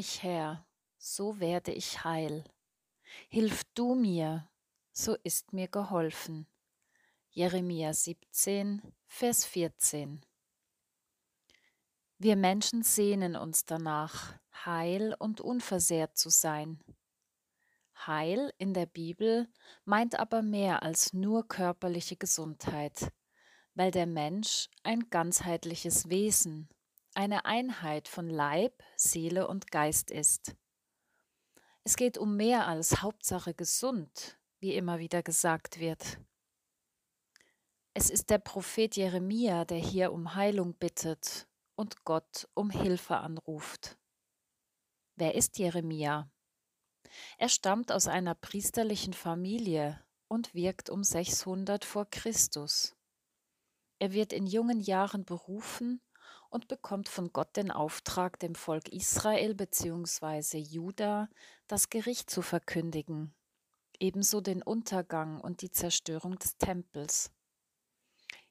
Mich, Herr, so werde ich heil. Hilf du mir, so ist mir geholfen. Jeremia 17, Vers 14. Wir Menschen sehnen uns danach, heil und unversehrt zu sein. Heil in der Bibel meint aber mehr als nur körperliche Gesundheit, weil der Mensch ein ganzheitliches Wesen, eine Einheit von Leib, Seele und Geist ist. Es geht um mehr als Hauptsache gesund, wie immer wieder gesagt wird. Es ist der Prophet Jeremia, der hier um Heilung bittet und Gott um Hilfe anruft. Wer ist Jeremia? Er stammt aus einer priesterlichen Familie und wirkt um 600 vor Christus. Er wird in jungen Jahren berufen und bekommt von Gott den Auftrag, dem Volk Israel bzw. Juda das Gericht zu verkündigen, ebenso den Untergang und die Zerstörung des Tempels.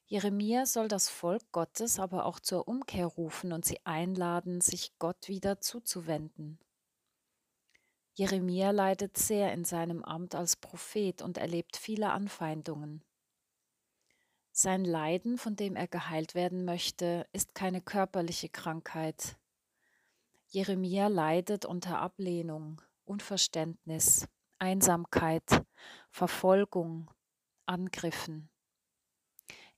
Jeremia soll das Volk Gottes aber auch zur Umkehr rufen und sie einladen, sich Gott wieder zuzuwenden. Jeremia leidet sehr in seinem Amt als Prophet und erlebt viele Anfeindungen. Sein Leiden, von dem er geheilt werden möchte, ist keine körperliche Krankheit. Jeremia leidet unter Ablehnung, Unverständnis, Einsamkeit, Verfolgung, Angriffen.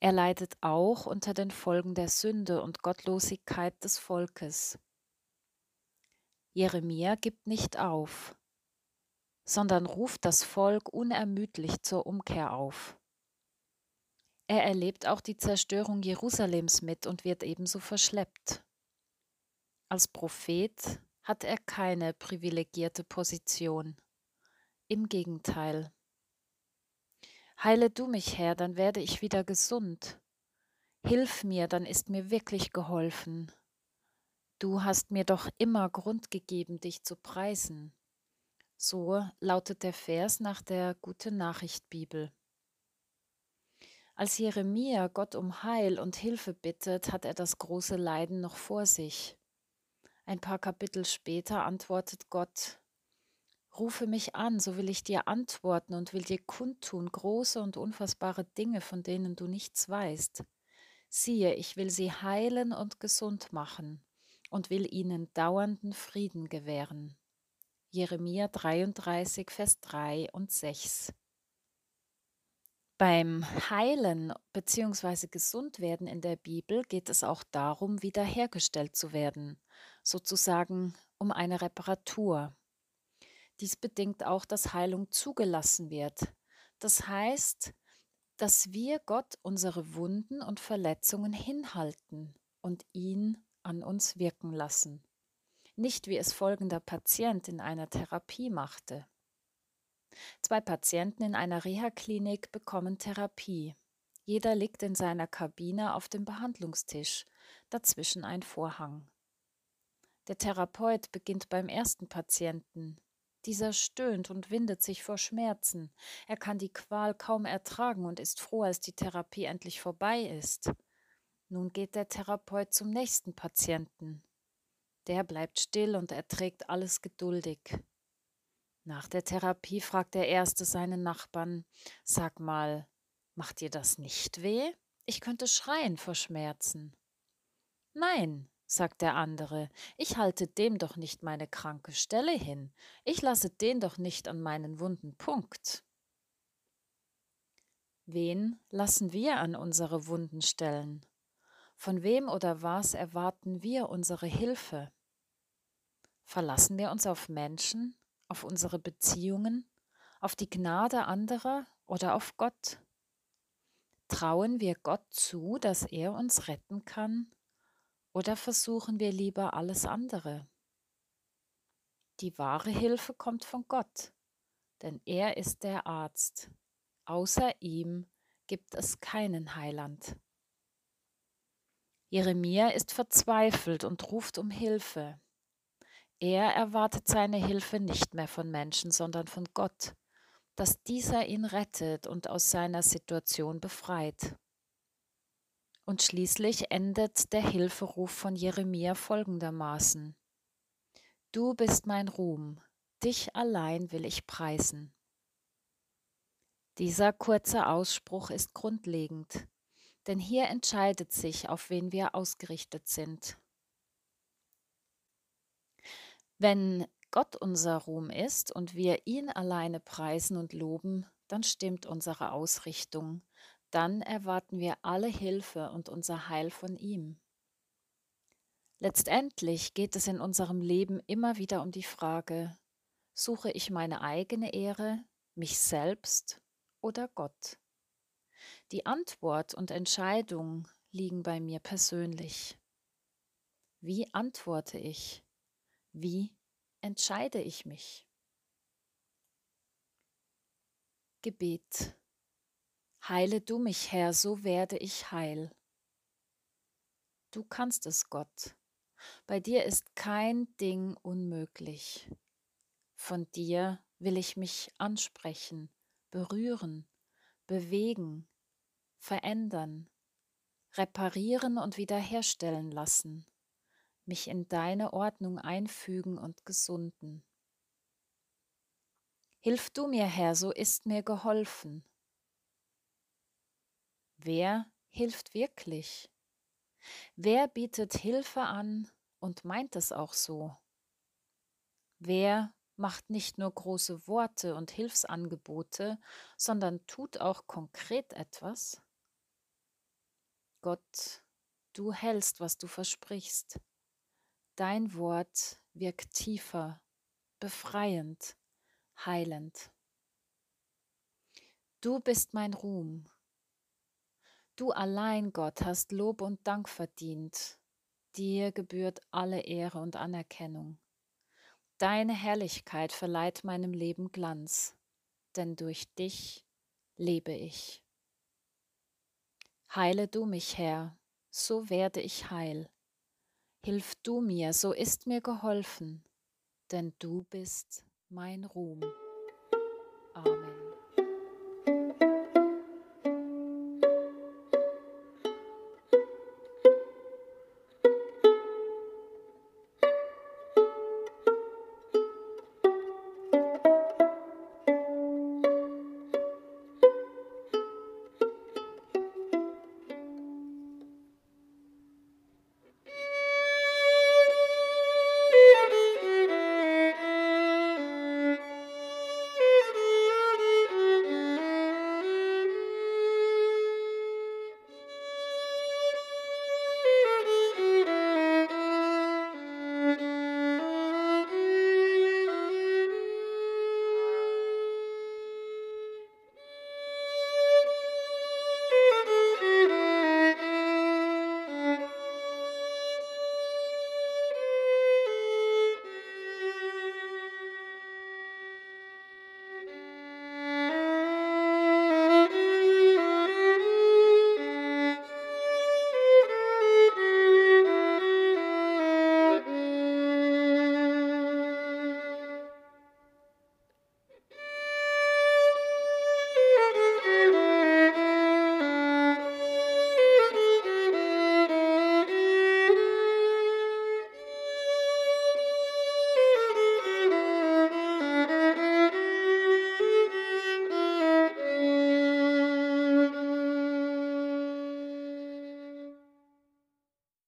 Er leidet auch unter den Folgen der Sünde und Gottlosigkeit des Volkes. Jeremia gibt nicht auf, sondern ruft das Volk unermüdlich zur Umkehr auf. Er erlebt auch die Zerstörung Jerusalems mit und wird ebenso verschleppt. Als Prophet hat er keine privilegierte Position. Im Gegenteil. Heile du mich, Herr, dann werde ich wieder gesund. Hilf mir, dann ist mir wirklich geholfen. Du hast mir doch immer Grund gegeben, dich zu preisen. So lautet der Vers nach der Gute Nachricht Bibel. Als Jeremia Gott um Heil und Hilfe bittet, hat er das große Leiden noch vor sich. Ein paar Kapitel später antwortet Gott, Rufe mich an, so will ich dir antworten und will dir kundtun große und unfassbare Dinge, von denen du nichts weißt. Siehe, ich will sie heilen und gesund machen und will ihnen dauernden Frieden gewähren. Jeremia 33, Vers 3 und 6. Beim Heilen bzw. Gesundwerden in der Bibel geht es auch darum, wiederhergestellt zu werden, sozusagen um eine Reparatur. Dies bedingt auch, dass Heilung zugelassen wird. Das heißt, dass wir Gott unsere Wunden und Verletzungen hinhalten und ihn an uns wirken lassen. Nicht wie es folgender Patient in einer Therapie machte. Zwei Patienten in einer Reha-Klinik bekommen Therapie. Jeder liegt in seiner Kabine auf dem Behandlungstisch, dazwischen ein Vorhang. Der Therapeut beginnt beim ersten Patienten. Dieser stöhnt und windet sich vor Schmerzen. Er kann die Qual kaum ertragen und ist froh, als die Therapie endlich vorbei ist. Nun geht der Therapeut zum nächsten Patienten. Der bleibt still und erträgt alles geduldig. Nach der Therapie fragt der Erste seinen Nachbarn, sag mal, macht dir das nicht weh? Ich könnte schreien vor Schmerzen. Nein, sagt der andere, ich halte dem doch nicht meine kranke Stelle hin, ich lasse den doch nicht an meinen wunden Punkt. Wen lassen wir an unsere wunden Stellen? Von wem oder was erwarten wir unsere Hilfe? Verlassen wir uns auf Menschen, auf unsere Beziehungen, auf die Gnade anderer oder auf Gott? Trauen wir Gott zu, dass er uns retten kann, oder versuchen wir lieber alles andere? Die wahre Hilfe kommt von Gott, denn er ist der Arzt. Außer ihm gibt es keinen Heiland. Jeremia ist verzweifelt und ruft um Hilfe. Er erwartet seine Hilfe nicht mehr von Menschen, sondern von Gott, dass dieser ihn rettet und aus seiner Situation befreit. Und schließlich endet der Hilferuf von Jeremia folgendermaßen. Du bist mein Ruhm, dich allein will ich preisen. Dieser kurze Ausspruch ist grundlegend, denn hier entscheidet sich, auf wen wir ausgerichtet sind. Wenn Gott unser Ruhm ist und wir ihn alleine preisen und loben, dann stimmt unsere Ausrichtung, dann erwarten wir alle Hilfe und unser Heil von ihm. Letztendlich geht es in unserem Leben immer wieder um die Frage, suche ich meine eigene Ehre, mich selbst oder Gott? Die Antwort und Entscheidung liegen bei mir persönlich. Wie antworte ich? Wie entscheide ich mich? Gebet. Heile du mich, Herr, so werde ich heil. Du kannst es, Gott. Bei dir ist kein Ding unmöglich. Von dir will ich mich ansprechen, berühren, bewegen, verändern, reparieren und wiederherstellen lassen, mich in deine Ordnung einfügen und gesunden. Hilf du mir, Herr, so ist mir geholfen. Wer hilft wirklich? Wer bietet Hilfe an und meint es auch so? Wer macht nicht nur große Worte und Hilfsangebote, sondern tut auch konkret etwas? Gott, du hältst, was du versprichst. Dein Wort wirkt tiefer, befreiend, heilend. Du bist mein Ruhm, Du allein, Gott, hast Lob und Dank verdient. Dir gebührt alle Ehre und Anerkennung. Deine Herrlichkeit verleiht meinem Leben Glanz, denn durch dich lebe ich. Heile du mich, Herr, so werde ich heil. Hilf du mir, so ist mir geholfen, denn du bist mein Ruhm. Amen.